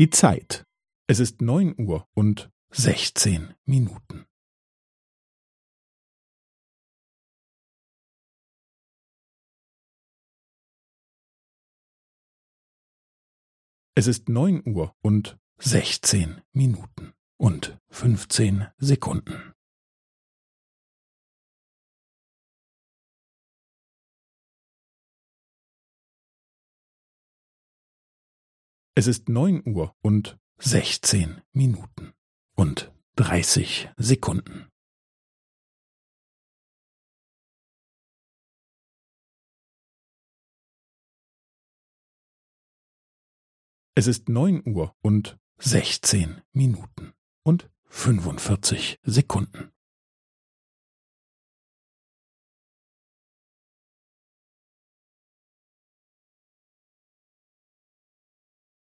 Die Zeit. Es ist neun Uhr und sechzehn Minuten. Es ist neun Uhr und sechzehn Minuten und fünfzehn Sekunden. Es ist neun Uhr und sechzehn Minuten und dreißig Sekunden. Es ist neun Uhr und sechzehn Minuten und fünfundvierzig Sekunden.